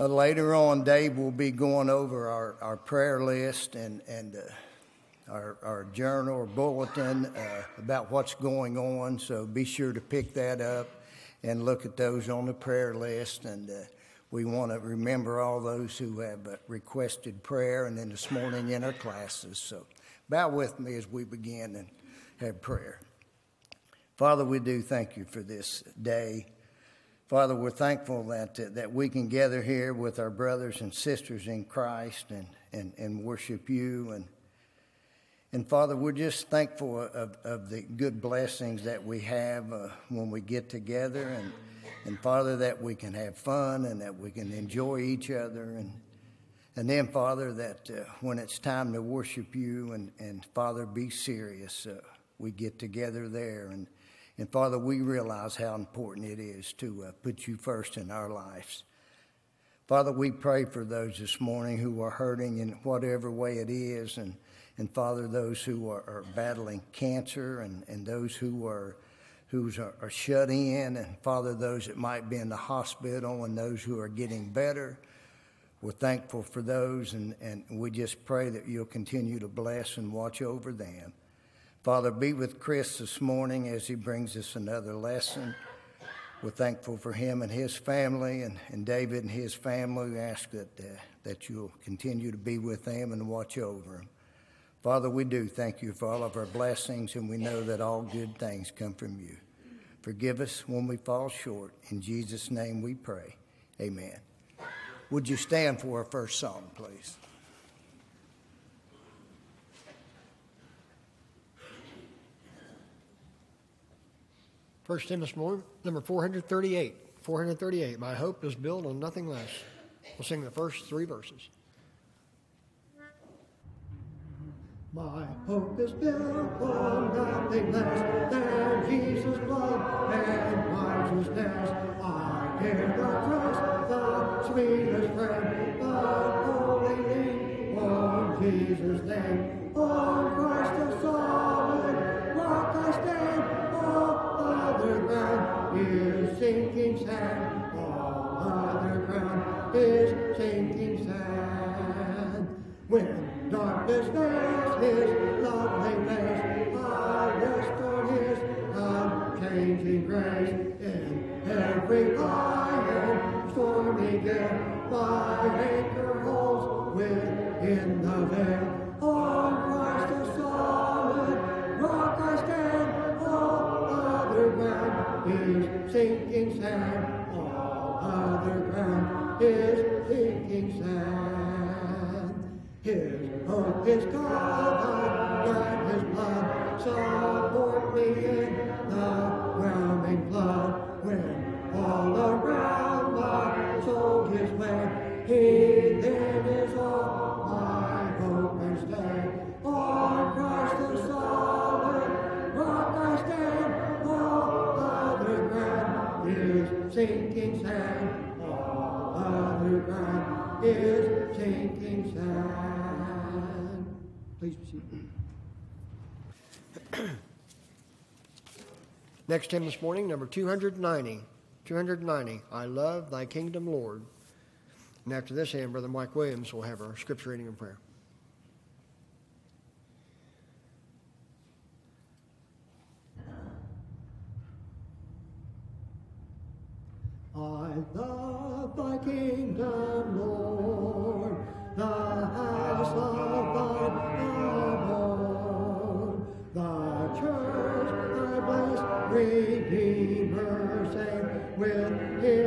Uh, later on, Dave will be going over our, our prayer list and, and uh, our, our journal or bulletin uh, about what's going on. So be sure to pick that up and look at those on the prayer list. And uh, we want to remember all those who have uh, requested prayer and then this morning in our classes. So bow with me as we begin and have prayer. Father, we do thank you for this day. Father, we're thankful that, uh, that we can gather here with our brothers and sisters in Christ and, and, and worship you. And, and Father, we're just thankful of, of the good blessings that we have uh, when we get together. And, and Father, that we can have fun and that we can enjoy each other. And, and then, Father, that uh, when it's time to worship you and, and Father, be serious, uh, we get together there. And, and Father, we realize how important it is to uh, put you first in our lives. Father, we pray for those this morning who are hurting in whatever way it is. And, and Father, those who are, are battling cancer and, and those who are who are, are shut in, and Father, those that might be in the hospital and those who are getting better. We're thankful for those, and, and we just pray that you'll continue to bless and watch over them. Father, be with Chris this morning as he brings us another lesson. We're thankful for him and his family, and, and David and his family. We ask that, uh, that you'll continue to be with them and watch over them. Father, we do thank you for all of our blessings, and we know that all good things come from you. Forgive us when we fall short. In Jesus' name we pray. Amen. Would you stand for our first song, please? First hymn this morning, number 438. 438. My hope is built on nothing less. We'll sing the first three verses. My hope is built on nothing less than Jesus' blood and righteousness. I dare not trust the sweetest friend, but only lean on Jesus' name. Is sinking sand. All other ground is sinking sand. When darkness veils His hope is God, Please be. Next hymn this morning, number 290. 290. I love thy kingdom, Lord. And after this hymn, Brother Mike Williams will have our scripture reading and prayer. I love thy kingdom, Lord, the house of Redeemer saved with his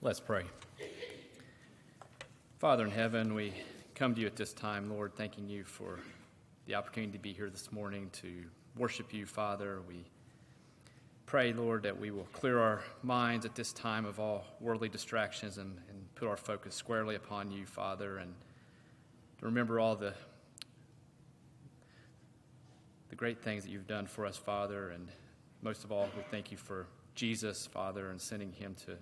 Let's pray. Father in heaven, we come to you at this time, Lord, thanking you for the opportunity to be here this morning to worship you, Father. We pray, Lord, that we will clear our minds at this time of all worldly distractions and, and put our focus squarely upon you, Father, and to remember all the the great things that you've done for us, Father, and most of all, we thank you for Jesus, Father, and sending him to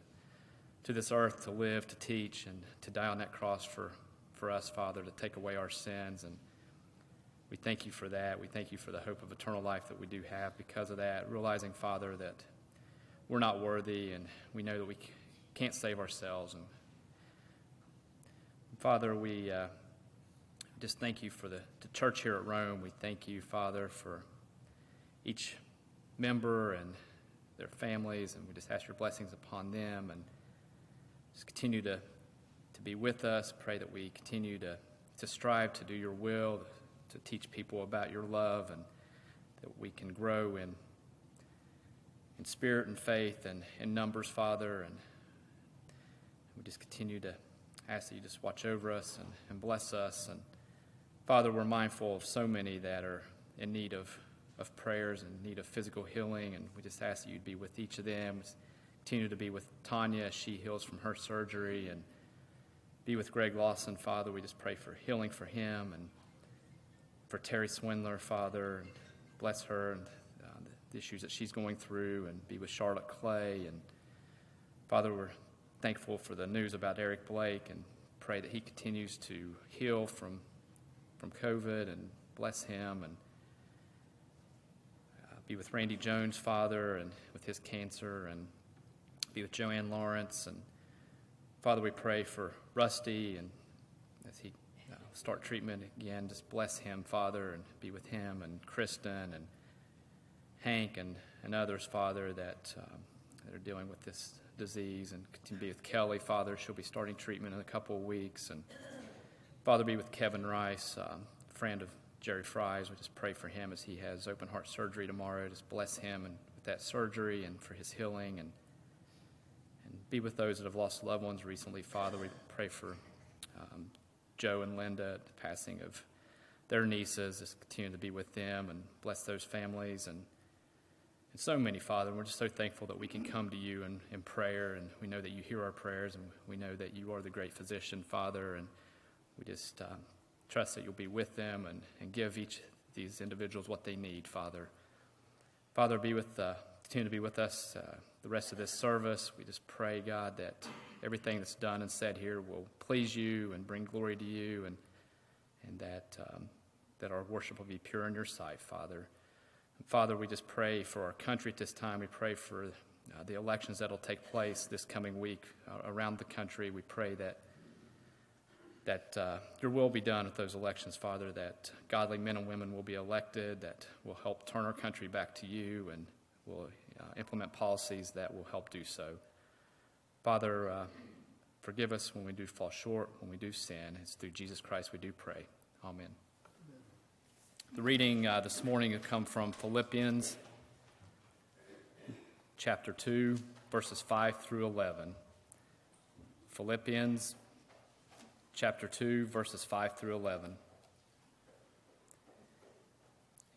to this earth to live, to teach, and to die on that cross for, for us, Father, to take away our sins. And we thank you for that. We thank you for the hope of eternal life that we do have because of that, realizing, Father, that we're not worthy and we know that we can't save ourselves. And Father, we uh, just thank you for the, the church here at Rome. We thank you, Father, for each member and their families, and we just ask your blessings upon them and just continue to, to be with us. Pray that we continue to, to strive to do your will, to teach people about your love, and that we can grow in, in spirit and faith and in numbers, Father. And we just continue to ask that you just watch over us and, and bless us. And Father, we're mindful of so many that are in need of, of prayers and need of physical healing, and we just ask that you'd be with each of them continue to be with Tanya as she heals from her surgery and be with Greg Lawson, Father. We just pray for healing for him and for Terry Swindler, Father. And bless her and uh, the issues that she's going through and be with Charlotte Clay. And Father, we're thankful for the news about Eric Blake and pray that he continues to heal from, from COVID and bless him and uh, be with Randy Jones, Father, and with his cancer and be with Joanne Lawrence. And Father, we pray for Rusty and as he uh, start treatment again, just bless him, Father, and be with him and Kristen and Hank and, and others, Father, that, um, that are dealing with this disease. And continue to be with Kelly, Father. She'll be starting treatment in a couple of weeks. And Father, be with Kevin Rice, um, friend of Jerry Fry's. We just pray for him as he has open heart surgery tomorrow. Just bless him and with that surgery and for his healing and be with those that have lost loved ones recently. Father, we pray for um, Joe and Linda, the passing of their nieces. Just continue to be with them and bless those families and, and so many, Father. And we're just so thankful that we can come to you in, in prayer, and we know that you hear our prayers, and we know that you are the great physician, Father, and we just um, trust that you'll be with them and, and give each these individuals what they need, Father. Father, be with, uh, continue to be with us. Uh, the rest of this service. We just pray, God, that everything that's done and said here will please you and bring glory to you, and, and that, um, that our worship will be pure in your sight, Father. And Father, we just pray for our country at this time. We pray for uh, the elections that will take place this coming week uh, around the country. We pray that that uh, your will be done with those elections, Father, that godly men and women will be elected, that will help turn our country back to you and will uh, implement policies that will help do so. Father, uh, forgive us when we do fall short, when we do sin. It's through Jesus Christ we do pray. Amen. The reading uh, this morning will come from Philippians chapter 2, verses 5 through 11. Philippians chapter 2, verses 5 through 11.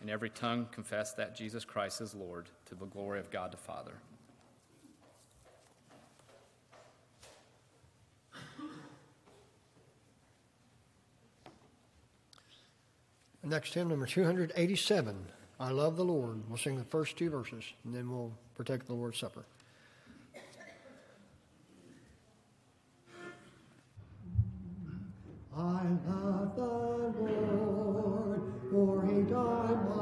and every tongue confess that Jesus Christ is Lord, to the glory of God the Father. Next hymn, number 287. I love the Lord. We'll sing the first two verses, and then we'll partake the Lord's Supper. I love the Lord, for he died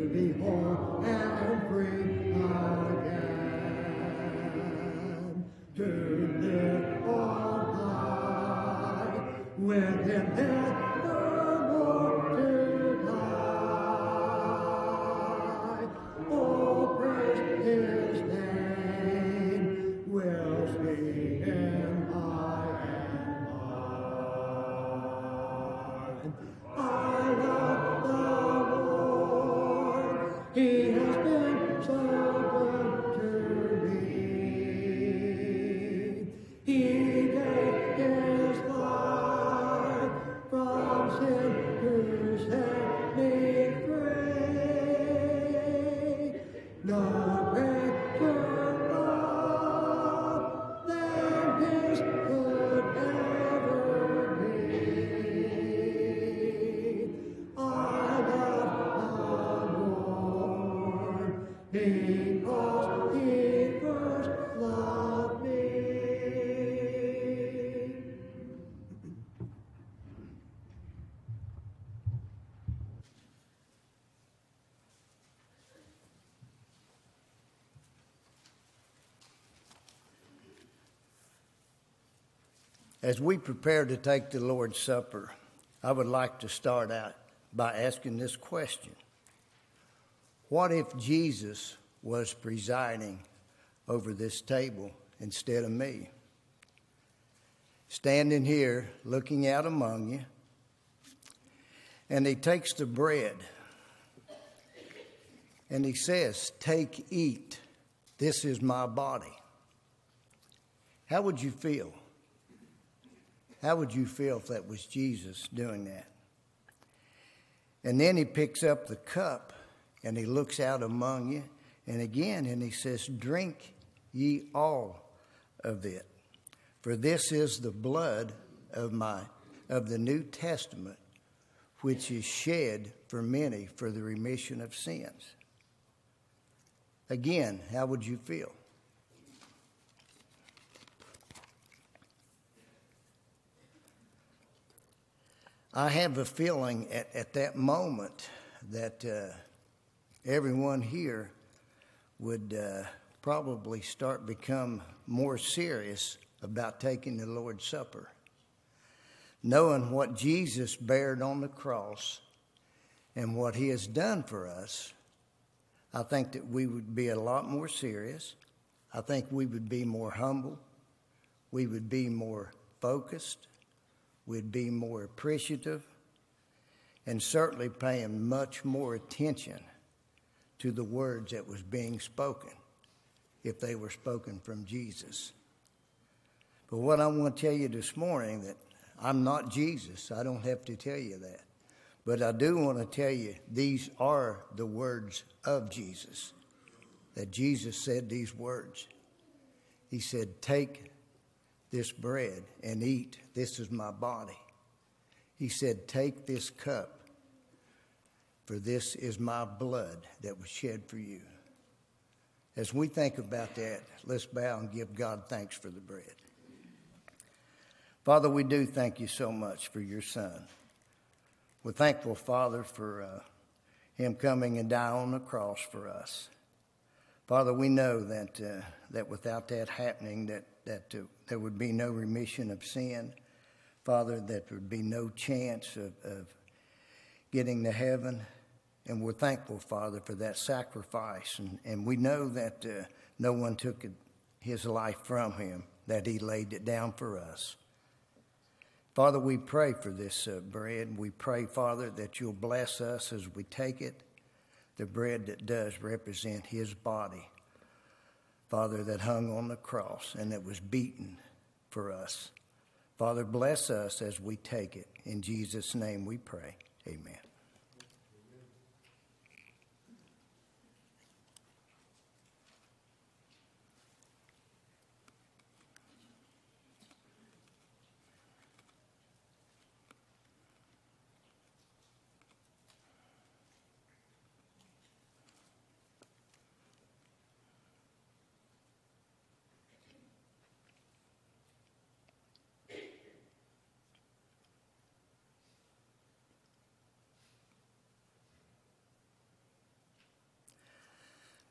to be whole and free again, to live on high with Him As we prepare to take the Lord's Supper, I would like to start out by asking this question What if Jesus was presiding over this table instead of me? Standing here looking out among you, and he takes the bread and he says, Take, eat, this is my body. How would you feel? How would you feel if that was Jesus doing that? And then he picks up the cup and he looks out among you, and again, and he says, Drink ye all of it. For this is the blood of my of the New Testament, which is shed for many for the remission of sins. Again, how would you feel? I have a feeling at, at that moment that uh, everyone here would uh, probably start become more serious about taking the Lord's Supper, knowing what Jesus bared on the cross and what He has done for us. I think that we would be a lot more serious. I think we would be more humble. We would be more focused. We'd be more appreciative. And certainly paying much more attention to the words that was being spoken if they were spoken from Jesus. But what I want to tell you this morning that I'm not Jesus. I don't have to tell you that. But I do want to tell you these are the words of Jesus. That Jesus said these words. He said, Take this bread and eat. This is my body. He said, Take this cup, for this is my blood that was shed for you. As we think about that, let's bow and give God thanks for the bread. Father, we do thank you so much for your son. We're thankful, Father, for uh, him coming and dying on the cross for us. Father, we know that, uh, that without that happening, that, that there would be no remission of sin. Father, that there would be no chance of, of getting to heaven. And we're thankful, Father, for that sacrifice. And, and we know that uh, no one took his life from him, that he laid it down for us. Father, we pray for this uh, bread. We pray, Father, that you'll bless us as we take it, the bread that does represent his body, Father, that hung on the cross and that was beaten for us. Father, bless us as we take it. In Jesus' name we pray. Amen.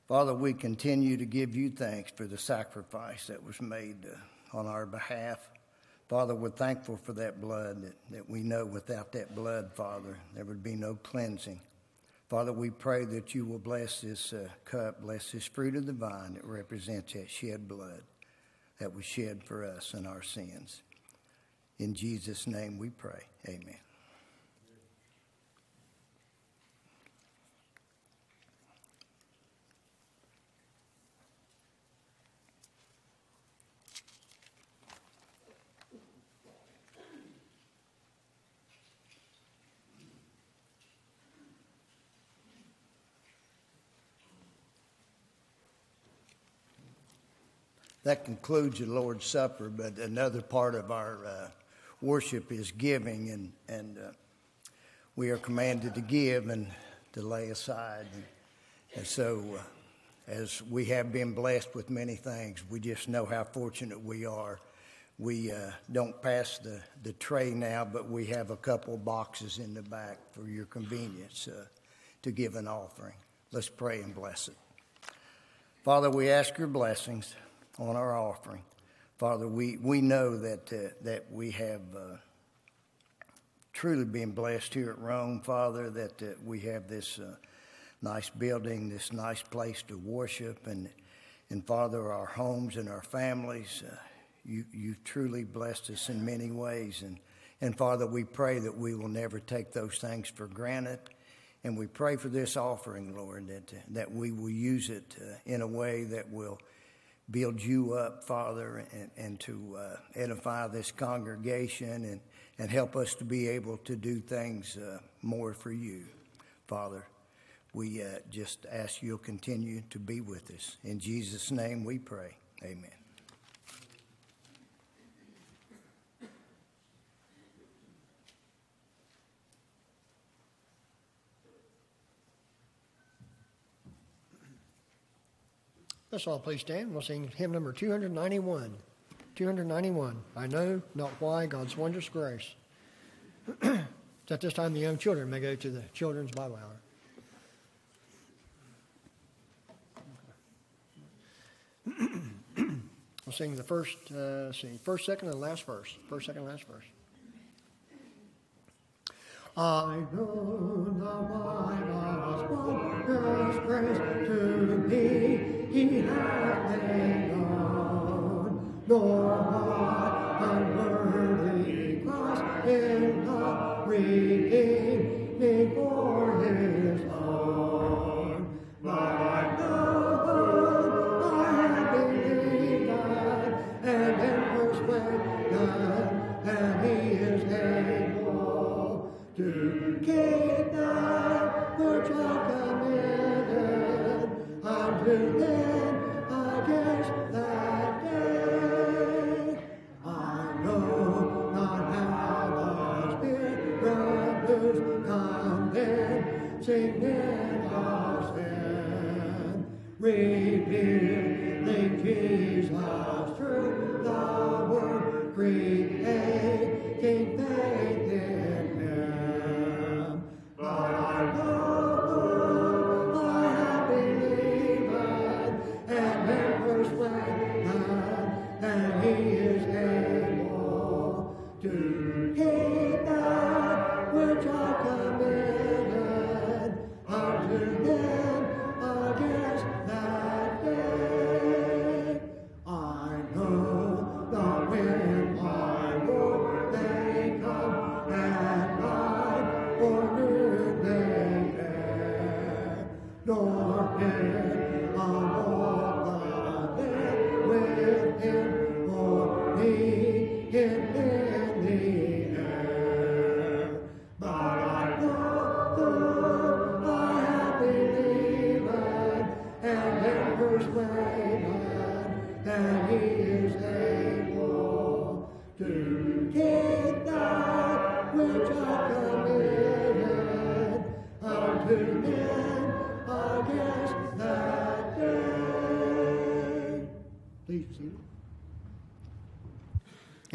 Father, we continue to give you thanks for the sacrifice that was made uh, on our behalf. Father, we're thankful for that blood that, that we know without that blood, Father, there would be no cleansing. Father, we pray that you will bless this uh, cup, bless this fruit of the vine that represents that shed blood that was shed for us and our sins. In Jesus' name we pray. Amen. That concludes the Lord's Supper, but another part of our uh, worship is giving, and, and uh, we are commanded to give and to lay aside. And, and so, uh, as we have been blessed with many things, we just know how fortunate we are. We uh, don't pass the, the tray now, but we have a couple boxes in the back for your convenience uh, to give an offering. Let's pray and bless it. Father, we ask your blessings on our offering. Father, we, we know that, uh, that we have uh, truly been blessed here at Rome, Father, that uh, we have this uh, nice building, this nice place to worship, and, and Father, our homes and our families. Uh, you, you've truly blessed us in many ways. And, and Father, we pray that we will never take those things for granted. And we pray for this offering, Lord, that, that we will use it uh, in a way that will build you up, Father, and, and to uh, edify this congregation and, and help us to be able to do things uh, more for you, Father. We uh, just ask you'll continue to be with us. In Jesus' name we pray. Amen. Let's all please stand. We'll sing hymn number 291. 291. I know not why God's wondrous grace. At this time, the young children may go to the children's Bible hour. we'll sing the first, uh, see, first, second, and last verse. First, second, last verse. I know not why God's wondrous grace to me He hath made known, nor why unworthy Christ in love redeemed me for His own. But condemning of sin, revealing Jesus through the creating faith in Him.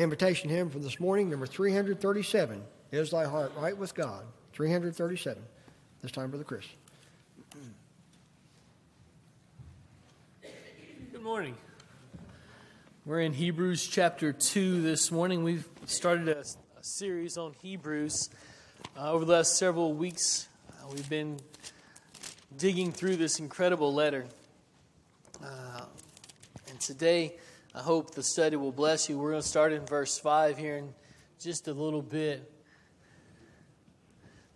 Invitation hymn for this morning, number 337. Is thy heart right with God? 337. This time, Brother Chris. Good morning. We're in Hebrews chapter 2 this morning. We've started a, a series on Hebrews. Uh, over the last several weeks, uh, we've been digging through this incredible letter. Uh, and today, I hope the study will bless you. We're going to start in verse 5 here in just a little bit.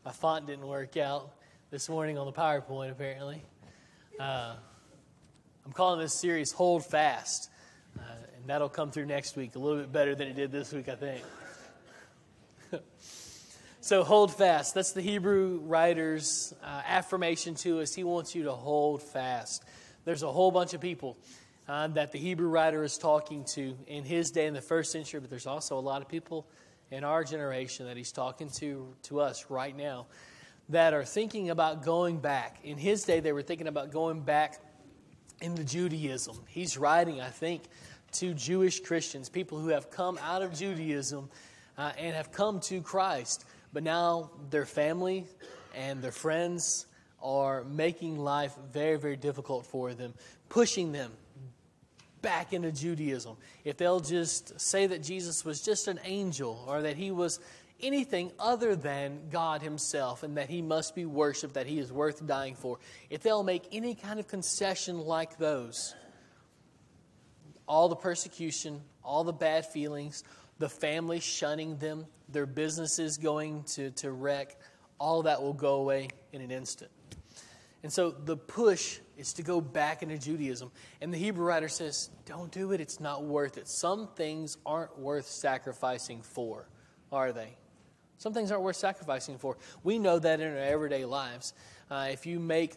My font didn't work out this morning on the PowerPoint, apparently. Uh, I'm calling this series Hold Fast, uh, and that'll come through next week a little bit better than it did this week, I think. so, hold fast. That's the Hebrew writer's uh, affirmation to us. He wants you to hold fast. There's a whole bunch of people uh, that the Hebrew writer is talking to in his day in the first century, but there's also a lot of people in our generation that he's talking to to us right now that are thinking about going back. In his day, they were thinking about going back into Judaism. He's writing, I think, to Jewish Christians, people who have come out of Judaism uh, and have come to Christ, but now their family and their friends are making life very, very difficult for them, pushing them back into Judaism. If they'll just say that Jesus was just an angel or that he was anything other than God Himself and that He must be worshiped, that He is worth dying for, if they'll make any kind of concession like those, all the persecution, all the bad feelings, the family shunning them, their businesses going to, to wreck, all that will go away in an instant. And so the push is to go back into Judaism. And the Hebrew writer says, don't do it, it's not worth it. Some things aren't worth sacrificing for, are they? Some things aren't worth sacrificing for. We know that in our everyday lives. Uh, if you make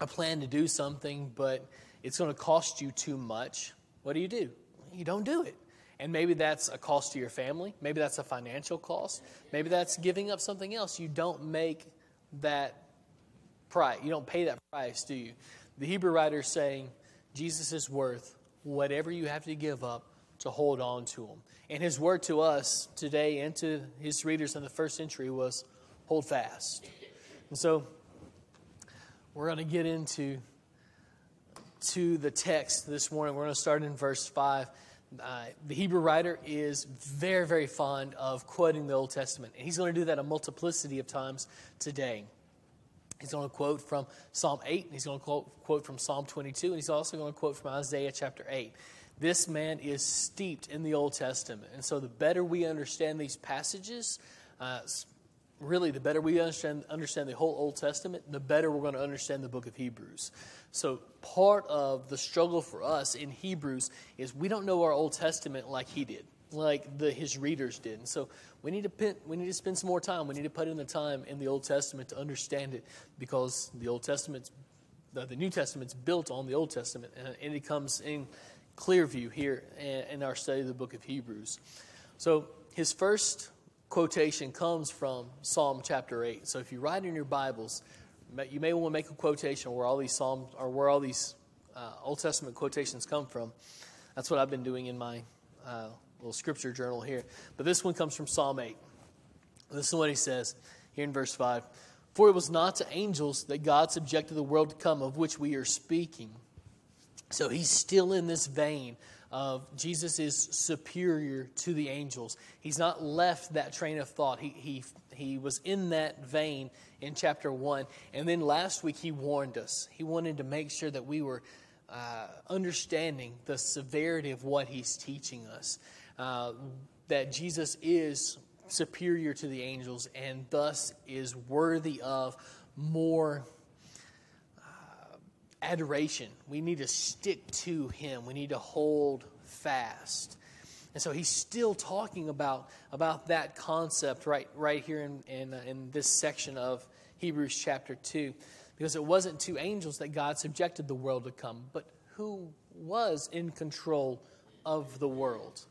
a plan to do something, but it's going to cost you too much, what do you do? You don't do it. And maybe that's a cost to your family. Maybe that's a financial cost. Maybe that's giving up something else. You don't make that price. You don't pay that price, do you? The Hebrew writer is saying Jesus is worth whatever you have to give up to hold on to him. And his word to us today and to his readers in the first century was hold fast. And so we're going to get into to the text this morning. We're going to start in verse 5. Uh, the Hebrew writer is very, very fond of quoting the Old Testament, and he's going to do that a multiplicity of times today. He's going to quote from Psalm 8, and he's going to quote, quote from Psalm 22, and he's also going to quote from Isaiah chapter 8. This man is steeped in the Old Testament, and so the better we understand these passages, uh, really, the better we understand, understand the whole Old Testament, the better we're going to understand the book of Hebrews. So, part of the struggle for us in Hebrews is we don't know our Old Testament like he did, like the, his readers did. And so, we need, to pin, we need to spend some more time. We need to put in the time in the Old Testament to understand it because the Old Testament's the, the New Testament's built on the Old Testament, and, and it comes in clear view here in, in our study of the book of Hebrews. So, his first quotation comes from Psalm chapter 8. So if you write in your Bibles, you may want to make a quotation where all these Psalms or where all these uh, Old Testament quotations come from. That's what I've been doing in my uh, little scripture journal here. But this one comes from Psalm 8. This is what he says here in verse 5 For it was not to angels that God subjected the world to come, of which we are speaking. So he's still in this vein of Jesus is superior to the angels. He's not left that train of thought. He, he, he was in that vein in chapter 1. And then last week he warned us. He wanted to make sure that we were uh, understanding the severity of what he's teaching us. Uh, that Jesus is superior to the angels and thus is worthy of more adoration. We need to stick to Him. We need to hold fast. And so he's still talking about, about that concept right, right here in, in, uh, in this section of Hebrews chapter 2. Because it wasn't to angels that God subjected the world to come, but who was in control of the world.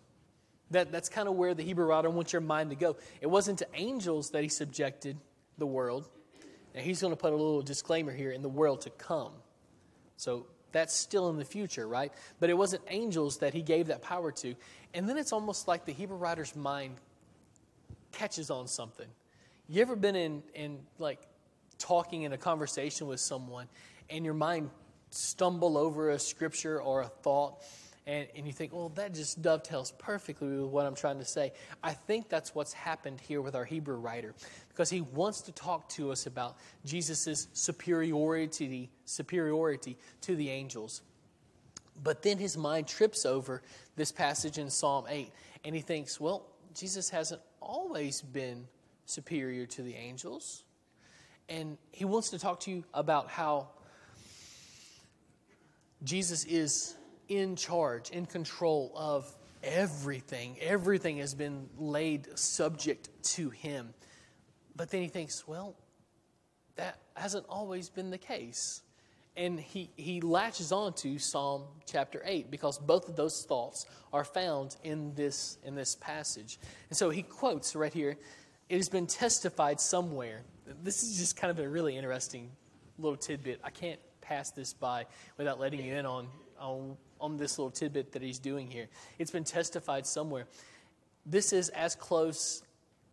That, that's kind of where the Hebrew writer wants your mind to go. It wasn't to angels that he subjected the world. Now he's going to put a little disclaimer here in the world to come. So that's still in the future, right? But it wasn't angels that he gave that power to. And then it's almost like the Hebrew writer's mind catches on something. You ever been in, in like talking in a conversation with someone and your mind stumble over a scripture or a thought and, and you think, well, that just dovetails perfectly with what I'm trying to say. I think that's what's happened here with our Hebrew writer because he wants to talk to us about Jesus' superiority, superiority to the angels. But then his mind trips over this passage in Psalm 8 and he thinks, well, Jesus hasn't always been superior to the angels. And he wants to talk to you about how Jesus is in charge, in control of everything. Everything has been laid subject to him. But then he thinks, well, that hasn't always been the case. And he, he latches on to Psalm chapter 8 because both of those thoughts are found in this, in this passage. And so he quotes right here it has been testified somewhere. This is just kind of a really interesting little tidbit. I can't pass this by without letting you in on, on on this little tidbit that he's doing here. It's been testified somewhere. This is as close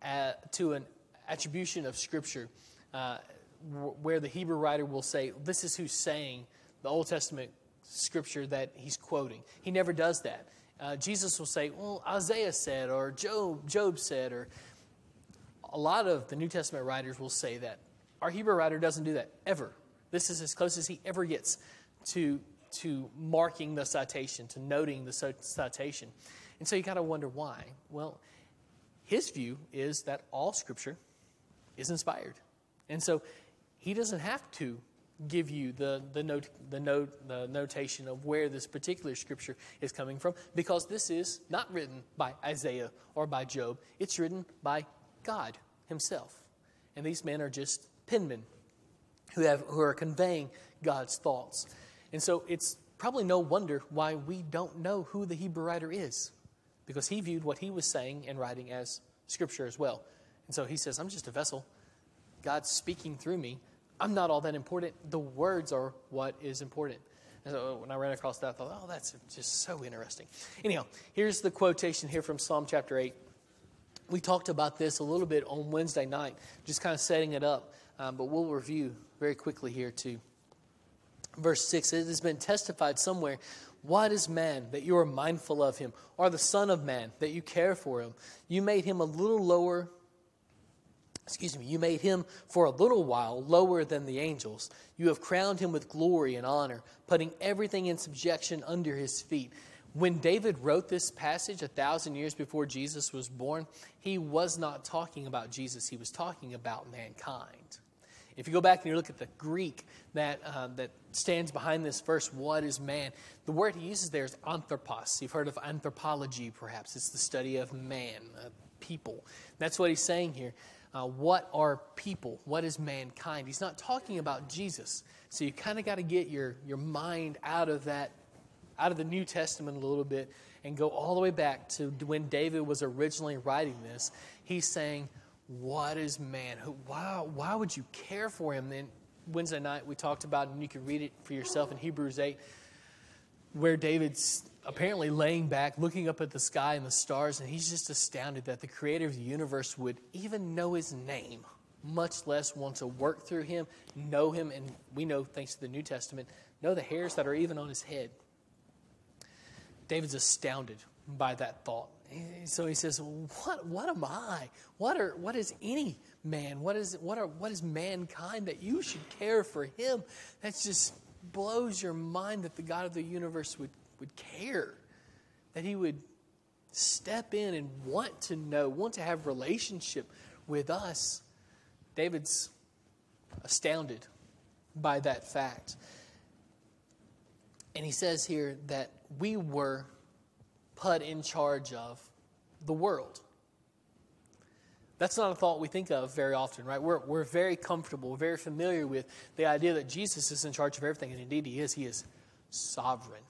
uh, to an attribution of Scripture uh, where the Hebrew writer will say, This is who's saying the Old Testament Scripture that he's quoting. He never does that. Uh, Jesus will say, Well, Isaiah said, or Job, Job said, or a lot of the New Testament writers will say that. Our Hebrew writer doesn't do that ever. This is as close as he ever gets to to marking the citation, to noting the citation. And so you got to wonder why. Well, his view is that all Scripture is inspired. And so he doesn't have to give you the, the, note, the, note, the notation of where this particular Scripture is coming from because this is not written by Isaiah or by Job, it's written by God Himself. And these men are just penmen who, have, who are conveying God's thoughts. And so it's probably no wonder why we don't know who the Hebrew writer is, because he viewed what he was saying and writing as scripture as well. And so he says, I'm just a vessel. God's speaking through me. I'm not all that important. The words are what is important. And so when I ran across that, I thought, oh, that's just so interesting. Anyhow, here's the quotation here from Psalm chapter 8. We talked about this a little bit on Wednesday night, just kind of setting it up, um, but we'll review very quickly here too verse 6 it has been testified somewhere What is man that you are mindful of him, or the Son of Man that you care for him? You made him a little lower. Excuse me, you made him for a little while lower than the angels. You have crowned him with glory and honor, putting everything in subjection under his feet. When David wrote this passage a thousand years before Jesus was born, he was not talking about Jesus, he was talking about mankind. If you go back and you look at the Greek that, uh, that stands behind this verse, what is man? The word he uses there is anthropos. You've heard of anthropology, perhaps. It's the study of man, uh, people. That's what he's saying here. Uh, what are people? What is mankind? He's not talking about Jesus. So you kind of got to get your, your mind out of that out of the New Testament a little bit and go all the way back to when David was originally writing this. He's saying, What is man? Why, why would you care for him? Then Wednesday night we talked about, and you can read it for yourself in Hebrews 8, where David's apparently laying back, looking up at the sky and the stars, and he's just astounded that the creator of the universe would even know his name, much less want to work through him, know him, and we know, thanks to the New Testament, know the hairs that are even on his head. David's astounded by that thought. So he says, "What? What am I? What are? What is any man? What is? What are? What is mankind that you should care for him? That just blows your mind that the God of the universe would would care, that He would step in and want to know, want to have relationship with us." David's astounded by that fact. And he says here that we were put in charge of the world. That's not a thought we think of very often, right? We're, we're very comfortable, we're very familiar with the idea that Jesus is in charge of everything, and indeed he is. He is sovereign.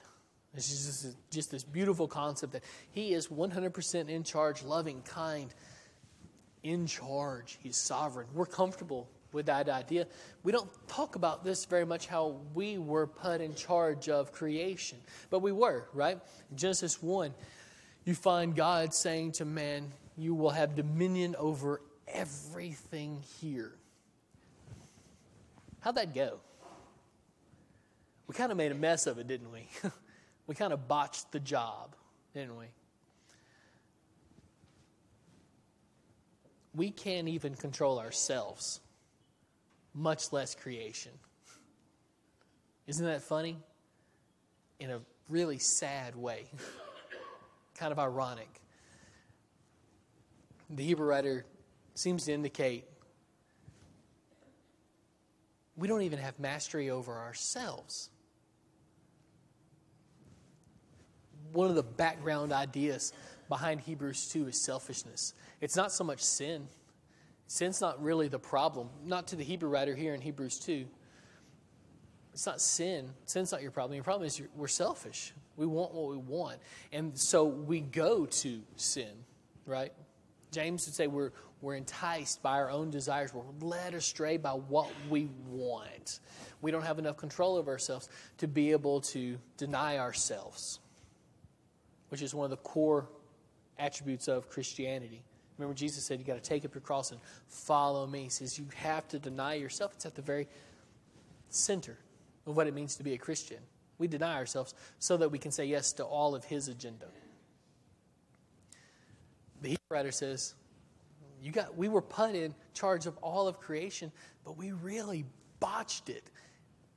This is just, just this beautiful concept that he is 100% in charge, loving, kind, in charge. He's sovereign. We're comfortable with that idea. We don't talk about this very much how we were put in charge of creation, but we were, right? Genesis 1, you find God saying to man, You will have dominion over everything here. How'd that go? We kind of made a mess of it, didn't we? we kind of botched the job, didn't we? We can't even control ourselves much less creation. Isn't that funny? In a really sad way. kind of ironic. The Hebrew writer seems to indicate we don't even have mastery over ourselves. One of the background ideas behind Hebrews 2 is selfishness. It's not so much sin Sin's not really the problem, not to the Hebrew writer here in Hebrews 2. It's not sin. Sin's not your problem. Your problem is we're selfish. We want what we want. And so we go to sin, right? James would say we're, we're enticed by our own desires. We're led astray by what we want. We don't have enough control of ourselves to be able to deny ourselves, which is one of the core attributes of Christianity. Remember, Jesus said you got to take up your cross and follow me. He says you have to deny yourself. It's at the very center of what it means to be a Christian. We deny ourselves so that we can say yes to all of his agenda. The Hebrew writer says, you got, we were put in charge of all of creation, but we really botched it.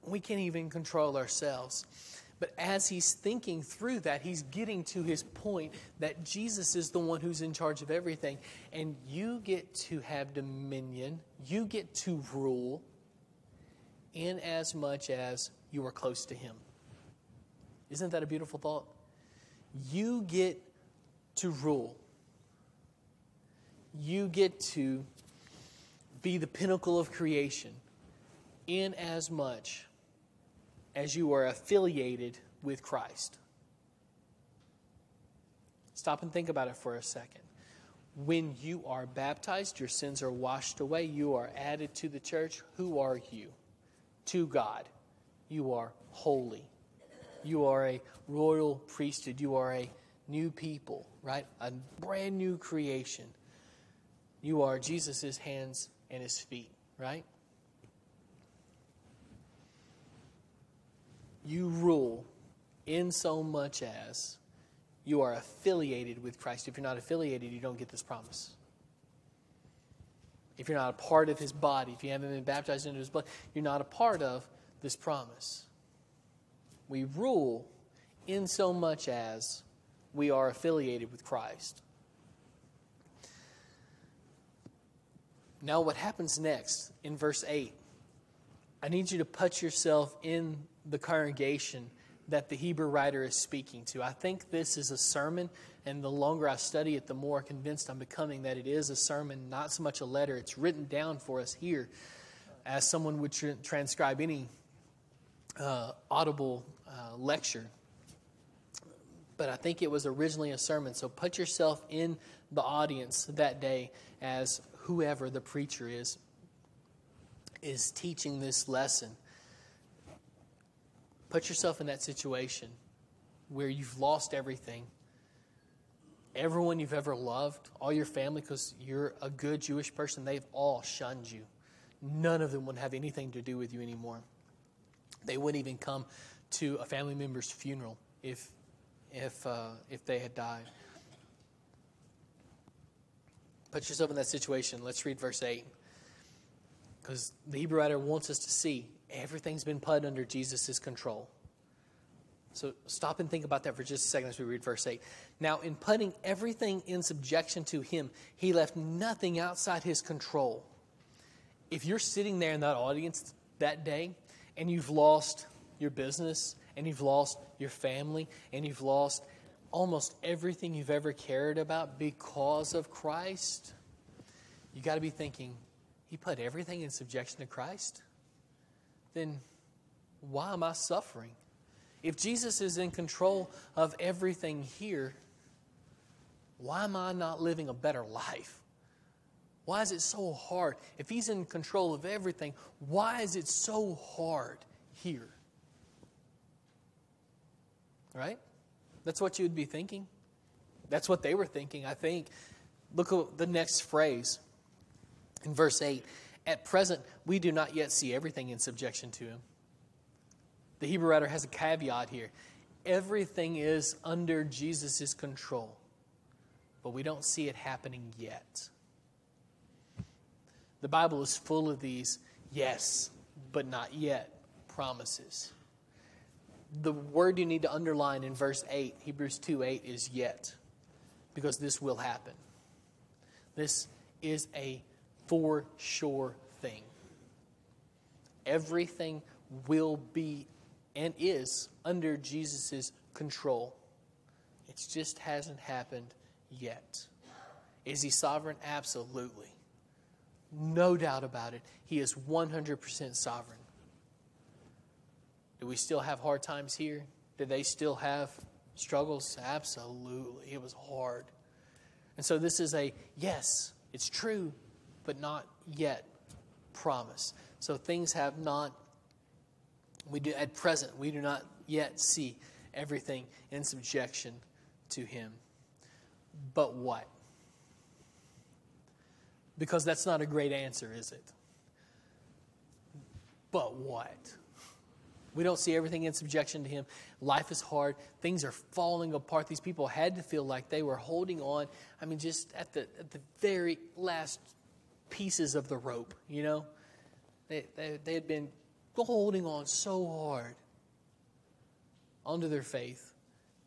We can't even control ourselves. But as he's thinking through that, he's getting to his point that Jesus is the one who's in charge of everything. And you get to have dominion, you get to rule in as much as you are close to him. Isn't that a beautiful thought? You get to rule. You get to be the pinnacle of creation in as much as you are affiliated with Christ. Stop and think about it for a second. When you are baptized, your sins are washed away, you are added to the church. Who are you? To God. You are holy. You are a royal priesthood. You are a new people, right? A brand new creation. You are Jesus' hands and his feet, right? You rule in so much as you are affiliated with Christ. If you're not affiliated, you don't get this promise. If you're not a part of his body, if you haven't been baptized into his blood, you're not a part of this promise. We rule in so much as we are affiliated with Christ. Now, what happens next in verse 8? I need you to put yourself in the congregation that the Hebrew writer is speaking to. I think this is a sermon, and the longer I study it, the more convinced I'm becoming that it is a sermon, not so much a letter. It's written down for us here as someone would tr- transcribe any uh, audible uh, lecture. But I think it was originally a sermon. So put yourself in the audience that day as whoever the preacher is is teaching this lesson. Put yourself in that situation where you've lost everything. Everyone you've ever loved, all your family, because you're a good Jewish person, they've all shunned you. None of them would have anything to do with you anymore. They wouldn't even come to a family member's funeral if, if, uh, if they had died. Put yourself in that situation. Let's read verse 8. Because the Hebrew writer wants us to see everything's been put under Jesus' control. So stop and think about that for just a second as we read verse 8. Now, in putting everything in subjection to him, he left nothing outside his control. If you're sitting there in that audience that day and you've lost your business and you've lost your family and you've lost almost everything you've ever cared about because of Christ, you got to be thinking, he put everything in subjection to Christ? Then why am I suffering? If Jesus is in control of everything here, why am I not living a better life? Why is it so hard? If He's in control of everything, why is it so hard here? Right? That's what you would be thinking. That's what they were thinking, I think. Look at the next phrase in verse 8. At present, we do not yet see everything in subjection to him. The Hebrew writer has a caveat here. Everything is under Jesus' control, but we don't see it happening yet. The Bible is full of these yes, but not yet promises. The word you need to underline in verse 8, Hebrews 2 8, is yet, because this will happen. This is a for sure thing. Everything will be and is under Jesus' control. It just hasn't happened yet. Is he sovereign? Absolutely. No doubt about it. He is 100% sovereign. Do we still have hard times here? Do they still have struggles? Absolutely. It was hard. And so this is a yes, it's true, but not yet promise. So things have not, we do, at present, we do not yet see everything in subjection to Him. But what? Because that's not a great answer, is it? But what? We don't see everything in subjection to Him. Life is hard. Things are falling apart. These people had to feel like they were holding on. I mean, just at the, at the very last pieces of the rope, you know? They, they, they had been holding on so hard onto their faith.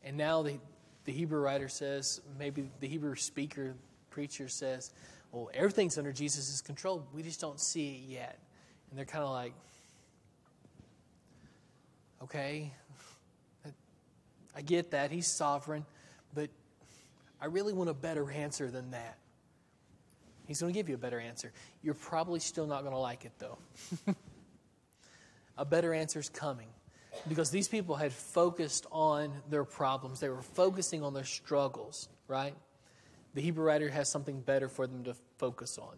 And now the, the Hebrew writer says, maybe the Hebrew speaker, preacher says, well, everything's under Jesus' control. We just don't see it yet. And they're kind of like, okay, I get that. He's sovereign. But I really want a better answer than that. He's going to give you a better answer. You're probably still not going to like it, though. a better answer is coming because these people had focused on their problems, they were focusing on their struggles, right? The Hebrew writer has something better for them to focus on.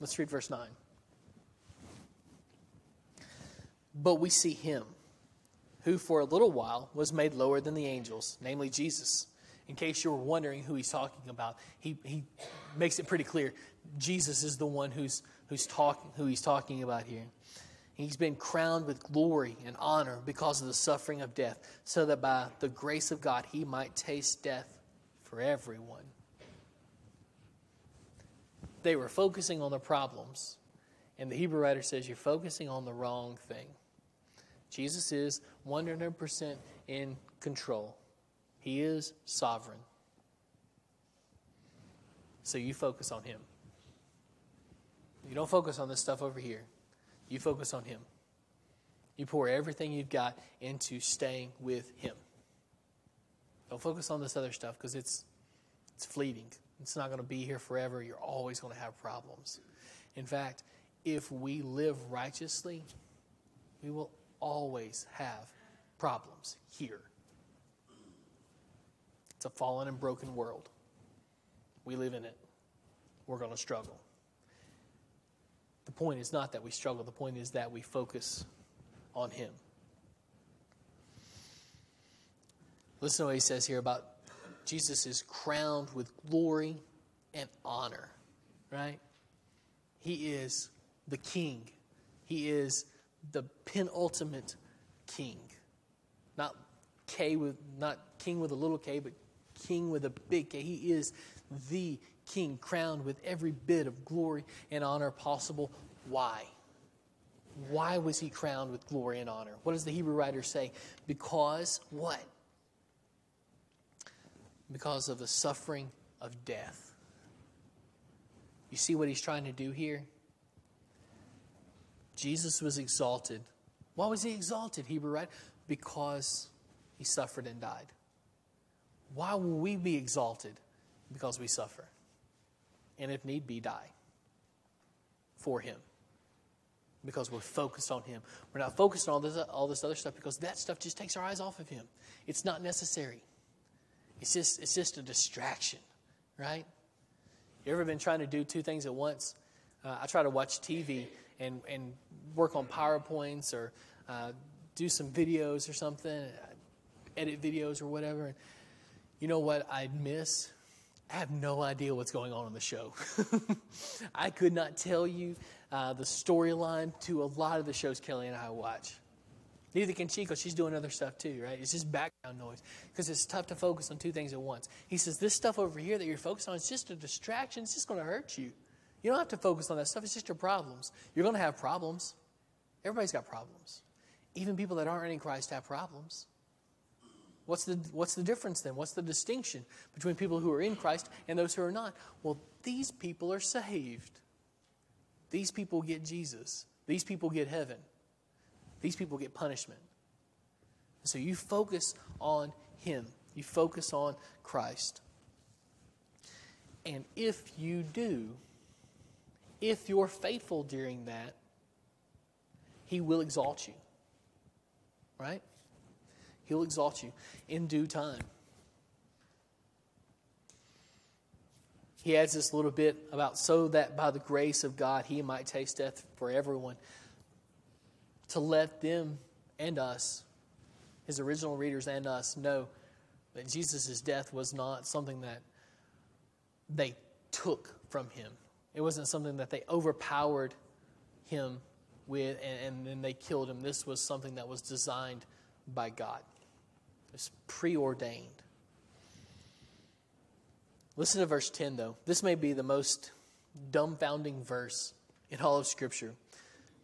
Let's read verse 9. But we see him who for a little while was made lower than the angels, namely Jesus in case you were wondering who he's talking about, he, he makes it pretty clear. Jesus is the one who's, who's talking, who he's talking about here. He's been crowned with glory and honor because of the suffering of death, so that by the grace of God he might taste death for everyone. They were focusing on the problems, and the Hebrew writer says you're focusing on the wrong thing. Jesus is 100% in control, He is sovereign. So you focus on Him. You don't focus on this stuff over here. You focus on Him. You pour everything you've got into staying with Him. Don't focus on this other stuff because it's, it's fleeting. It's not going to be here forever. You're always going to have problems. In fact, if we live righteously, we will always have problems here. It's a fallen and broken world. We live in it. We're going to struggle. The point is not that we struggle, the point is that we focus on Him. Listen to what he says here about Jesus is crowned with glory and honor, right? He is the king. He is the penultimate king. Not K with not king with a little k, but king with a big K. He is the king crowned with every bit of glory and honor possible. Why? Why was he crowned with glory and honor? What does the Hebrew writer say? Because what? Because of the suffering of death. You see what he's trying to do here? Jesus was exalted. Why was he exalted, Hebrew writer? Because he suffered and died. Why will we be exalted? Because we suffer. And if need be, die for him because we're focused on Him. We're not focused on all this, all this other stuff because that stuff just takes our eyes off of Him. It's not necessary. It's just, it's just a distraction, right? You ever been trying to do two things at once? Uh, I try to watch TV and, and work on PowerPoints or uh, do some videos or something, edit videos or whatever. You know what I'd miss? I have no idea what's going on in the show. I could not tell you uh, the storyline to a lot of the shows Kelly and I watch. Neither can Chico. She's doing other stuff too, right? It's just background noise because it's tough to focus on two things at once. He says, This stuff over here that you're focused on is just a distraction. It's just going to hurt you. You don't have to focus on that stuff. It's just your problems. You're going to have problems. Everybody's got problems. Even people that aren't in Christ have problems. What's the, what's the difference then? What's the distinction between people who are in Christ and those who are not? Well, these people are saved. These people get Jesus. These people get heaven. These people get punishment. So you focus on Him, you focus on Christ. And if you do, if you're faithful during that, He will exalt you. Right? He'll exalt you in due time. he adds this little bit about so that by the grace of God he might taste death for everyone. To let them and us, his original readers and us, know that Jesus' death was not something that they took from him. It wasn't something that they overpowered him with and, and then they killed him. This was something that was designed by God. It was preordained. Listen to verse 10, though. This may be the most dumbfounding verse in all of Scripture.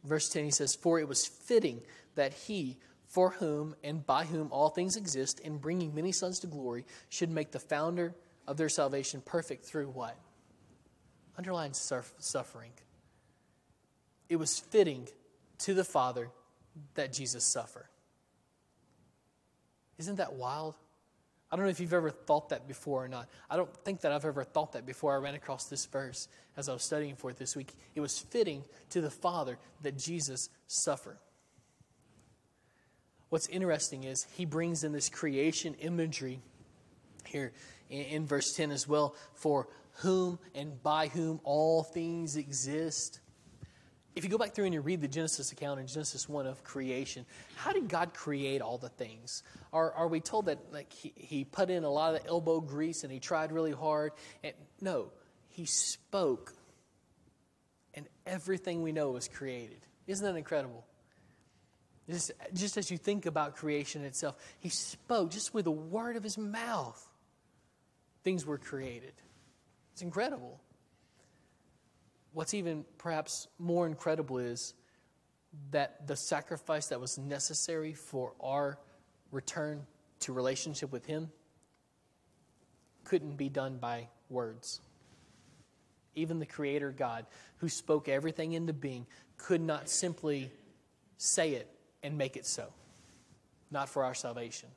Verse 10, he says, For it was fitting that he, for whom and by whom all things exist, in bringing many sons to glory, should make the founder of their salvation perfect through what? Underline suffering. It was fitting to the Father that Jesus suffer. Isn't that wild? I don't know if you've ever thought that before or not. I don't think that I've ever thought that before I ran across this verse as I was studying for it this week. It was fitting to the Father that Jesus suffer. What's interesting is he brings in this creation imagery here in, in verse 10 as well for whom and by whom all things exist if you go back through and you read the Genesis account in Genesis 1 of creation, how did God create all the things? Are, are we told that like he, he put in a lot of elbow grease and he tried really hard? And, no, he spoke and everything we know was created. Isn't that incredible? Just, just as you think about creation itself, he spoke just with the word of his mouth. Things were created. It's incredible. What's even perhaps more incredible is that the sacrifice that was necessary for our return to relationship with him couldn't be done by words. Even the Creator God, who spoke everything into being, could not simply say it and make it so. Not for our salvation.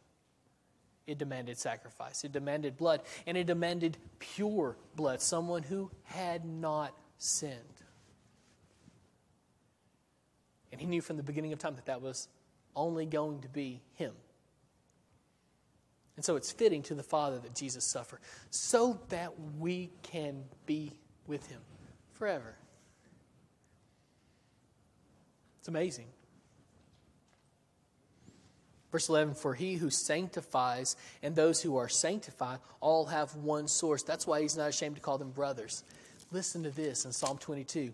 It demanded sacrifice, it demanded blood, and it demanded pure blood, someone who had not sinned. And he knew from the beginning of time that that was only going to be him. And so it's fitting to the Father that Jesus suffer, so that we can be with him forever. It's amazing. Verse 11 For he who sanctifies and those who are sanctified all have one source. That's why he's not ashamed to call them brothers. Listen to this in Psalm 22.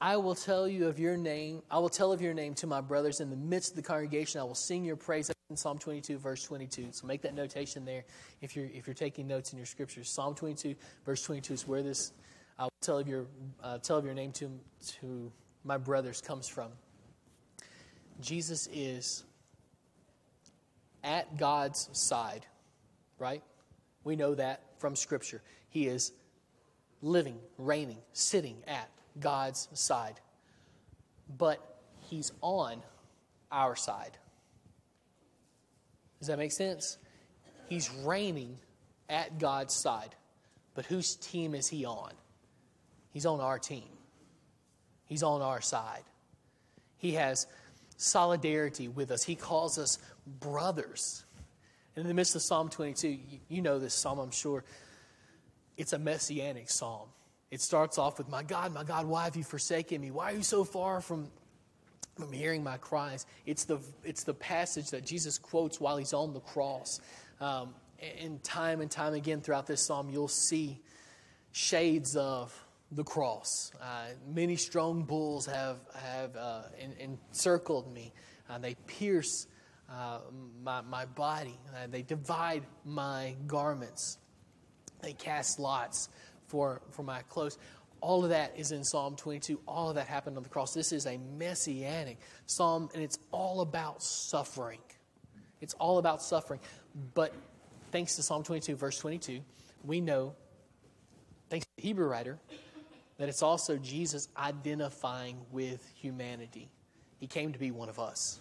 I will tell you of your name. I will tell of your name to my brothers in the midst of the congregation. I will sing your praise in Psalm 22, verse 22. So make that notation there if you're, if you're taking notes in your scriptures. Psalm 22, verse 22 is where this I will tell of your, uh, tell of your name to, to my brothers comes from. Jesus is at God's side, right? We know that from Scripture. He is living, reigning, sitting at God's side. But He's on our side. Does that make sense? He's reigning at God's side. But whose team is He on? He's on our team, He's on our side. He has solidarity with us. He calls us brothers. And in the midst of Psalm 22, you, know this psalm, I'm sure. It's a messianic psalm. It starts off with, My God, my God, why have you forsaken me? Why are you so far from, from hearing my cries? It's the, it's the passage that Jesus quotes while he's on the cross. Um, and time and time again throughout this psalm, you'll see shades of the cross. Uh, many strong bulls have, have uh, encircled me. Uh, they pierce uh, my, my body. Uh, they divide my garments. They cast lots for, for my clothes. All of that is in Psalm 22. All of that happened on the cross. This is a messianic psalm, and it's all about suffering. It's all about suffering. But thanks to Psalm 22, verse 22, we know, thanks to the Hebrew writer, that it's also Jesus identifying with humanity. He came to be one of us.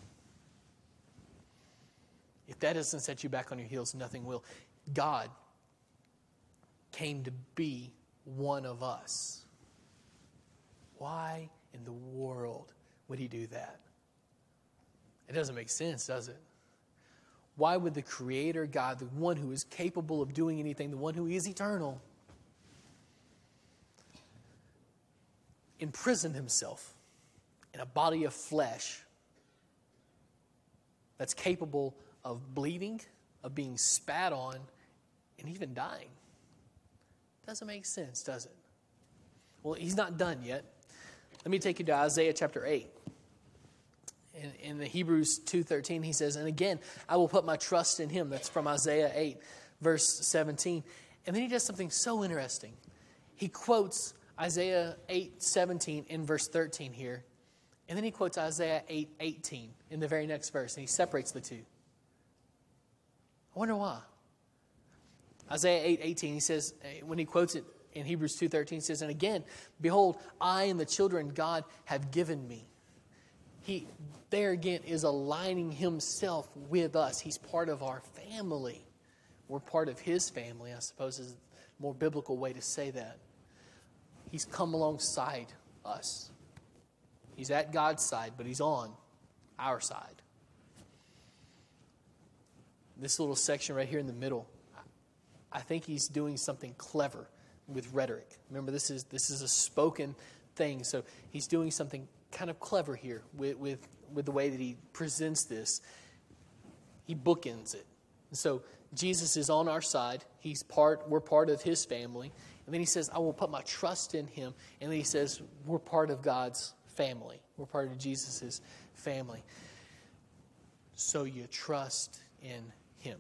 If that doesn't set you back on your heels, nothing will. God came to be one of us. Why in the world would he do that? It doesn't make sense, does it? Why would the Creator God, the one who is capable of doing anything, the one who is eternal, imprison himself in a body of flesh that's capable of bleeding, of being spat on, and even dying. Doesn't make sense, does it? Well, he's not done yet. Let me take you to Isaiah chapter 8. In, in the Hebrews 2.13, he says, And again, I will put my trust in him. That's from Isaiah 8, verse 17. And then he does something so interesting. He quotes Isaiah 8 17 in verse 13 here. And then he quotes Isaiah 8 18 in the very next verse, and he separates the two. I wonder why. Isaiah 8 18, he says, eh, when he quotes it in Hebrews 2 13, says, And again, behold, I and the children God have given me. He, there again, is aligning himself with us. He's part of our family. We're part of his family, I suppose, is a more biblical way to say that. He's come alongside us. He's at God's side, but He's on our side. This little section right here in the middle, I think He's doing something clever with rhetoric. Remember, this is, this is a spoken thing, so He's doing something kind of clever here with, with, with the way that He presents this. He bookends it. And so Jesus is on our side. He's part, we're part of his family. And then he says, I will put my trust in him. And then he says, we're part of God's family. We're part of Jesus' family. so you trust in him.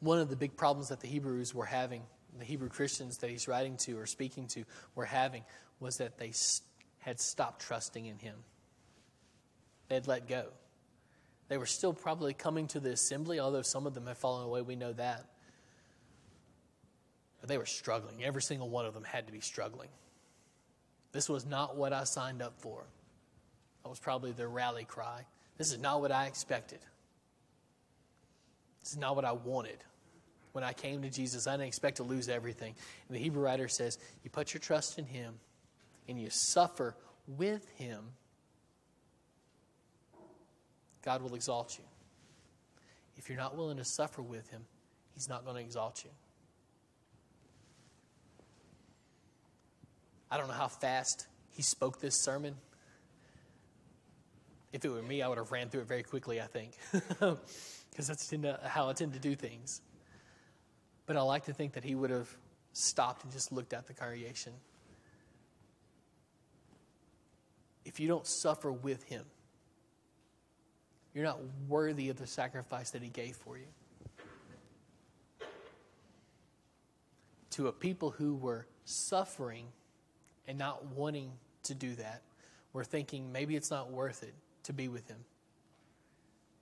One of the big problems that the Hebrews were having, the Hebrew Christians that he's writing to or speaking to were having, was that they had stopped trusting in him. They had let go. They were still probably coming to the assembly, although some of them had fallen away. We know that. But they were struggling. Every single one of them had to be struggling. This was not what I signed up for. That was probably their rally cry. This is not what I expected. This is not what I wanted. When I came to Jesus, I didn't expect to lose everything. And the Hebrew writer says, You put your trust in Him and you suffer with Him, God will exalt you. If you're not willing to suffer with Him, He's not going to exalt you. I don't know how fast he spoke this sermon. If it were me, I would have ran through it very quickly, I think, because that's how I tend to do things. But I like to think that he would have stopped and just looked at the congregation. If you don't suffer with him, you're not worthy of the sacrifice that he gave for you. To a people who were suffering and not wanting to do that, were thinking maybe it's not worth it to be with him.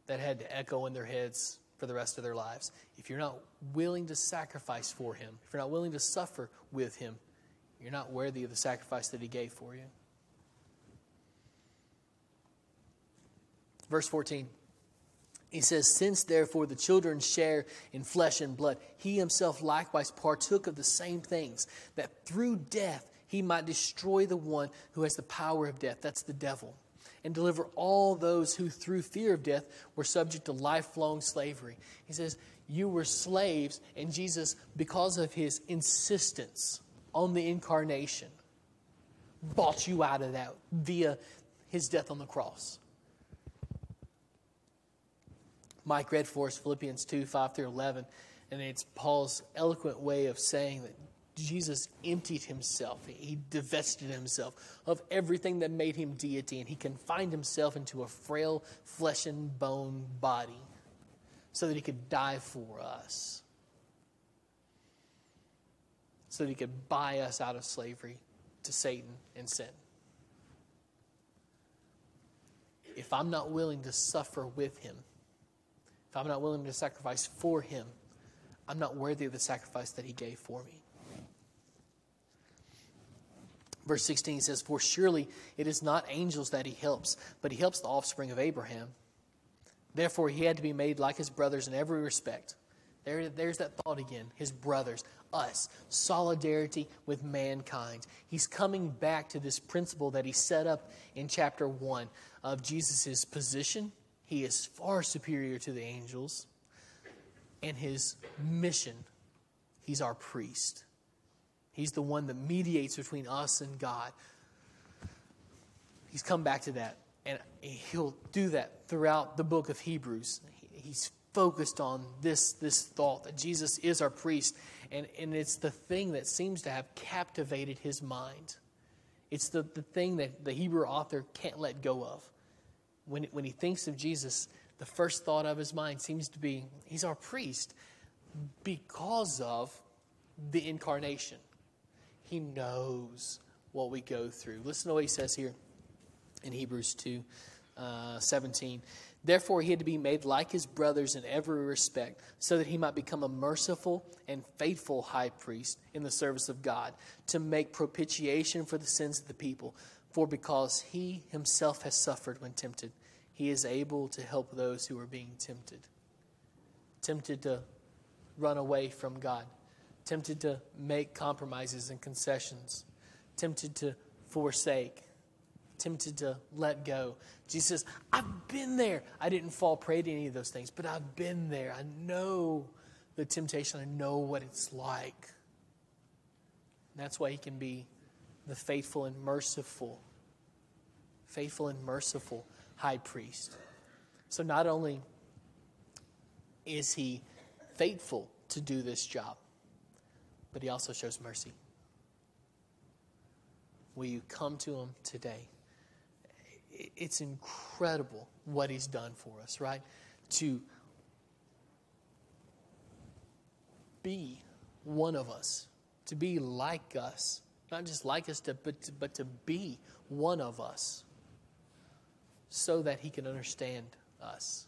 That had to echo in their heads for the rest of their lives. If you're not willing to sacrifice for him, if you're not willing to suffer with him, you're not worthy of the sacrifice that he gave for you. Verse 14. He says, Since therefore the children share in flesh and blood, he himself likewise partook of the same things, that through death he might destroy the one who has the power of death. That's the devil. And deliver all those who, through fear of death, were subject to lifelong slavery. He says, You were slaves, and Jesus, because of his insistence on the incarnation, bought you out of that via his death on the cross. Mike read for us Philippians 2 5 through 11, and it's Paul's eloquent way of saying that Jesus emptied himself. He divested himself of everything that made him deity, and he confined himself into a frail flesh and bone body so that he could die for us, so that he could buy us out of slavery to Satan and sin. If I'm not willing to suffer with him, if I'm not willing to sacrifice for him, I'm not worthy of the sacrifice that he gave for me. Verse 16 says, For surely it is not angels that he helps, but he helps the offspring of Abraham. Therefore, he had to be made like his brothers in every respect. There, there's that thought again. His brothers, us, solidarity with mankind. He's coming back to this principle that he set up in chapter 1 of Jesus' position. He is far superior to the angels. And his mission, he's our priest. He's the one that mediates between us and God. He's come back to that, he'll do that throughout the book of Hebrews. He's focused on this, this thought that Jesus is our priest, and, and it's the thing that seems to have captivated his mind. It's the, the thing that the Hebrew author can't let go of. When, when he thinks of Jesus, the first thought of his mind seems to be, he's our priest because of the incarnation. He knows what we go through. Listen to what he says here in Hebrews 2 uh, 17. Therefore, he had to be made like his brothers in every respect, so that he might become a merciful and faithful high priest in the service of God, to make propitiation for the sins of the people. For because he himself has suffered when tempted, he is able to help those who are being tempted. Tempted to run away from God, tempted to make compromises and concessions, tempted to forsake, tempted to let go. Jesus says, I've been there. I didn't fall prey to any of those things, but I've been there. I know the temptation, I know what it's like. And that's why he can be the faithful and merciful, faithful and merciful high priest. So not only is he faithful to do this job, but he also shows mercy. Will you come to him today? It's incredible what he's done for us, right? To be one of us, to be like us, not just like us, to, but, to, but to be one of us so that he can understand us.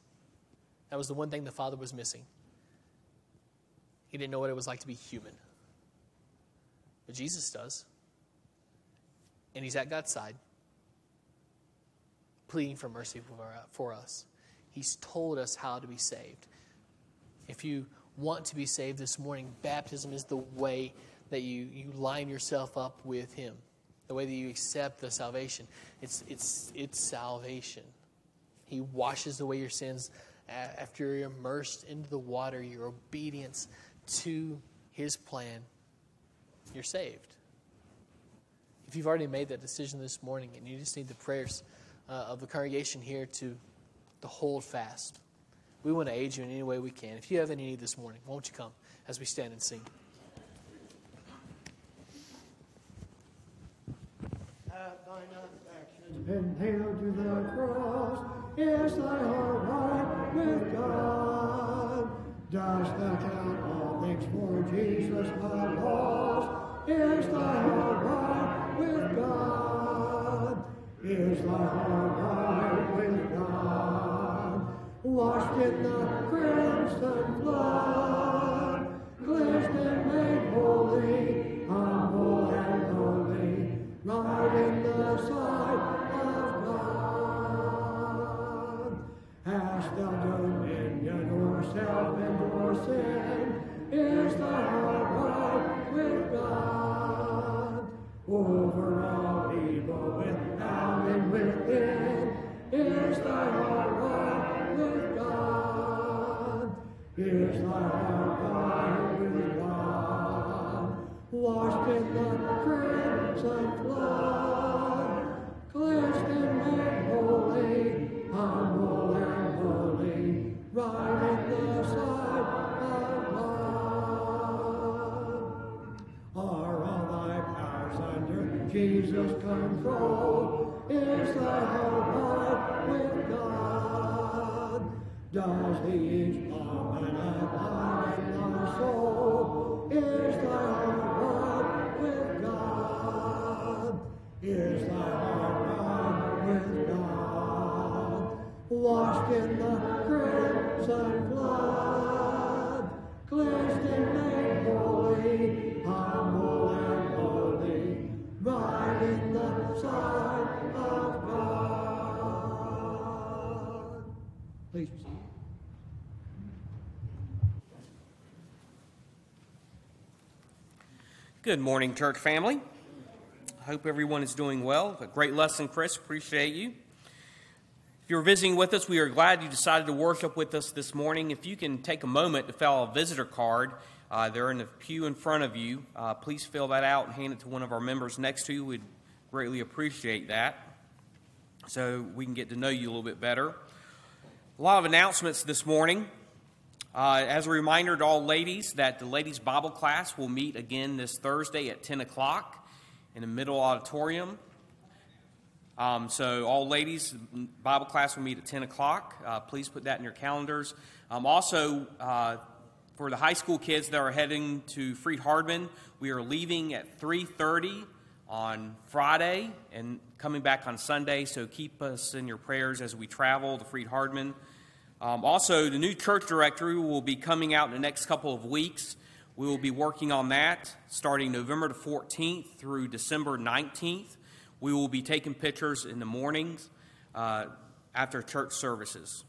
That was the one thing the Father was missing. He didn't know what it was like to be human. But Jesus does. And he's at God's side, pleading for mercy for, us. He's told us how to be saved. If you want to be saved this morning, baptism is the way that you, you line yourself up with Him, the way that you accept the salvation. It's, it's, it's salvation. He washes away your sins after you're immersed into the water, your obedience to His plan. You're saved. If you've already made that decision this morning and you just need the prayers uh, of the congregation here to, to hold fast, we want to aid you in any way we can. If you have any need this morning, won't you come as we stand and sing? At thine affections been nailed to the cross, is thy heart right with God? Dost thou count all things for Jesus my loss? Is thy heart right with God? Is thy heart with God? Washed in the crimson blood, cleansed and made holy, Good morning, church family. I Hope everyone is doing well. A great lesson, Chris. Appreciate you. If you're visiting with us, we are glad you decided to worship with us this morning. If you can take a moment to fill out a visitor card, uh, they're in the pew in front of you. Uh, please fill that out and hand it to one of our members next to you. We'd greatly appreciate that so we can get to know you a little bit better. A lot of announcements this morning. Uh, as a reminder to all ladies that the ladies' Bible class will meet again this Thursday at 10 o'clock in the middle auditorium. Um, so, all ladies' Bible class will meet at 10 o'clock. Uh, please put that in your calendars. Um, also, uh, for the high school kids that are heading to Freed-Hardeman, we are leaving at 3:30 on Friday and coming back on Sunday. So, keep us in your prayers as we travel to Freed-Hardeman. Um, also, the new church directory will be coming out in the next couple of weeks. We will be working on that starting November the 14th through December 19th. We will be taking pictures in the mornings uh, after church services.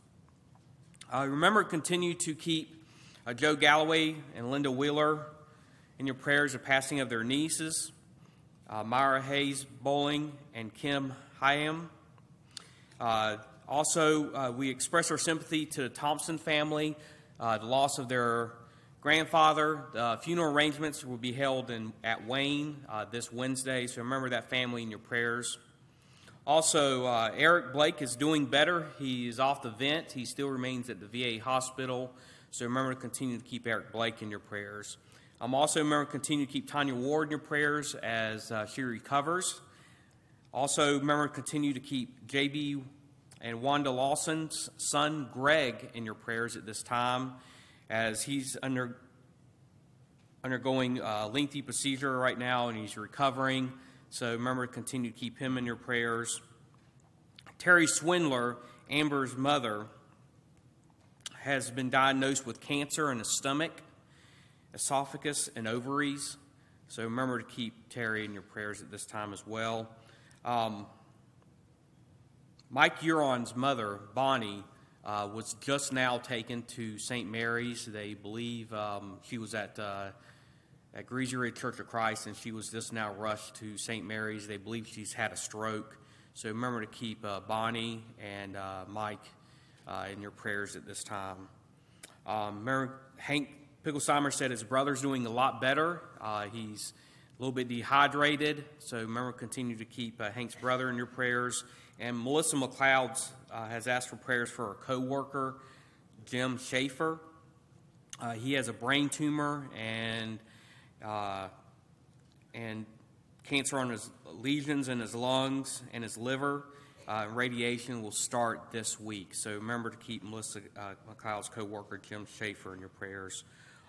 Uh, remember, continue to keep uh, Joe Galloway and Linda Wheeler in your prayers of passing of their nieces, uh, Myra Hayes Bowling and Kim Hyam. Also, uh, we express our sympathy to the Thompson family, uh, the loss of their grandfather. The funeral arrangements will be held in, at Wayne uh, this Wednesday, so remember that family in your prayers. Also, uh, Eric Blake is doing better. He is off the vent. He still remains at the VA hospital, so remember to continue to keep Eric Blake in your prayers. I'm um, also, remember to continue to keep Tanya Ward in your prayers as uh, she recovers. Also, remember to continue to keep JB and Wanda Lawson's son, Greg, in your prayers at this time as he's under, undergoing a lengthy procedure right now and he's recovering. So remember to continue to keep him in your prayers. Terry Swindler, Amber's mother, has been diagnosed with cancer in the stomach, esophagus, and ovaries. So remember to keep Terry in your prayers at this time as well. Um, Mike Huron's mother, Bonnie, uh, was just now taken to St. Mary's. They believe um, she was at uh, at Greasy Ridge Church of Christ, and she was just now rushed to St. Mary's. They believe she's had a stroke. So remember to keep uh, Bonnie and uh, Mike uh, in your prayers at this time. Um, remember, Hank Picklesheimer said his brother's doing a lot better. Uh, he's a little bit dehydrated, so remember continue to keep Hank's brother in your prayers. And Melissa McLeod uh, has asked for prayers for her coworker, Jim Schaefer. Uh, he has a brain tumor and uh, and cancer on his lesions in his lungs and his liver. Uh, radiation will start this week. So remember to keep Melissa uh, McLeod's co-worker Jim Schaefer in your prayers.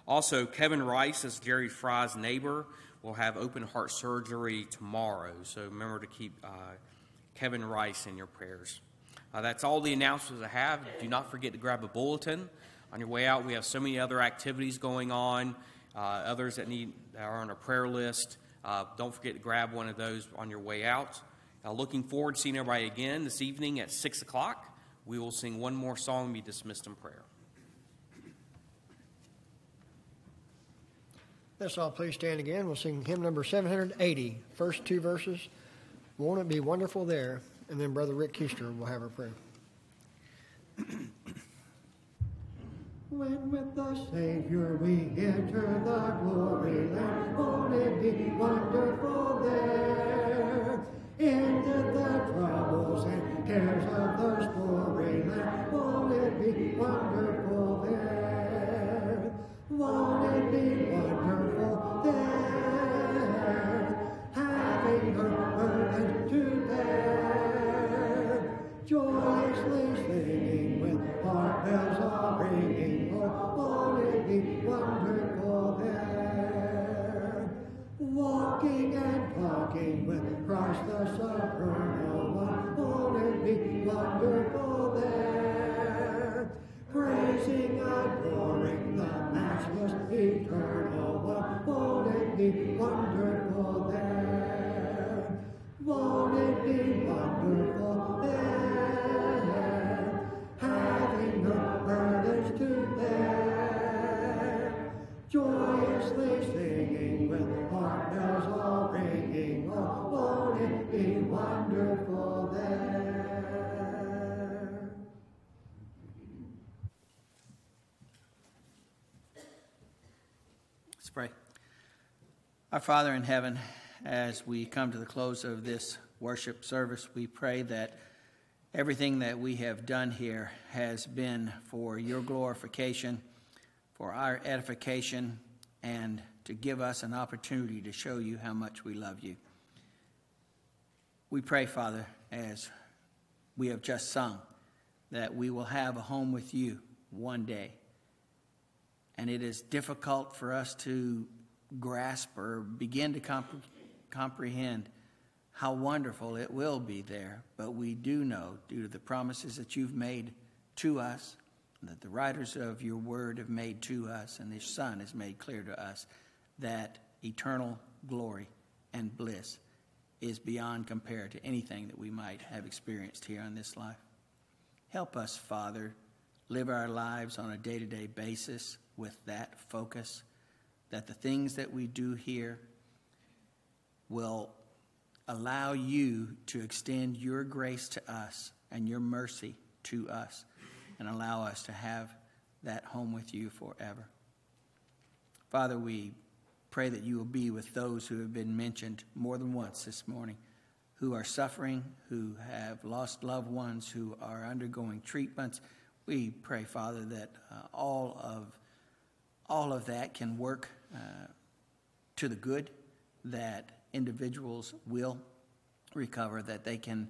Also, Kevin Rice, as Jerry Fry's neighbor, will have open heart surgery tomorrow. So remember to keep uh, Kevin Rice in your prayers. Uh, that's all the announcements I have. Do not forget to grab a bulletin. On your way out, we have so many other activities going on, uh, others that need that are on our prayer list. Uh, don't forget to grab one of those on your way out. Uh, looking forward to seeing everybody again this evening at 6 o'clock. We will sing one more song and be dismissed in prayer. Let's all please stand again. We'll sing hymn number 780, first two verses. Won't it be wonderful there? And then Brother Rick Keister will have our prayer. When with the Savior we enter the glory land, won't it be wonderful there? Into the troubles and cares of the story land, won't it be wonderful there? Won't it be wonderful bells all ringing, won't it be wonderful there? Walking and talking with Christ the supernal one, it be wonderful there? Praising, adoring the matchless eternal one, it be wonderful there? Won't it be Our Father in heaven, as we come to the close of this worship service, we pray that everything that we have done here has been for your glorification, for our edification, and to give us an opportunity to show you how much we love you. We pray, Father, as we have just sung, that we will have a home with you one day and it is difficult for us to grasp or begin to comp- comprehend how wonderful it will be there. But we do know, due to the promises that you've made to us, that the writers of your word have made to us, and the Son has made clear to us, that eternal glory and bliss is beyond compare to anything that we might have experienced here on this life. Help us, Father, live our lives on a day to day basis with that focus, that the things that we do here will allow you to extend your grace to us and your mercy to us and allow us to have that home with you forever. Father, we pray that you will be with those who have been mentioned more than once this morning, who are suffering, who have lost loved ones, who are undergoing treatments. We pray, Father, that uh, all of all of that can work uh, to the good, that individuals will recover, that they can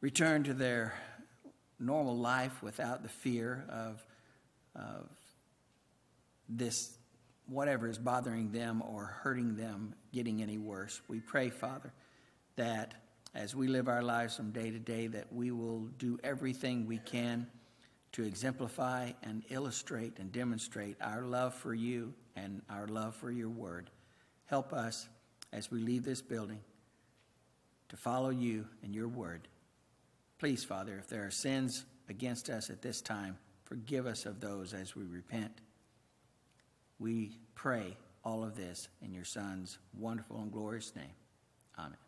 return to their normal life without the fear of, of this, whatever is bothering them or hurting them, getting any worse. We pray, Father, that as we live our lives from day to day, that we will do everything we can to exemplify and illustrate and demonstrate our love for you and our love for your word. Help us as we leave this building to follow you and your word. Please, Father, if there are sins against us at this time, forgive us of those as we repent. We pray all of this in your Son's wonderful and glorious name. Amen.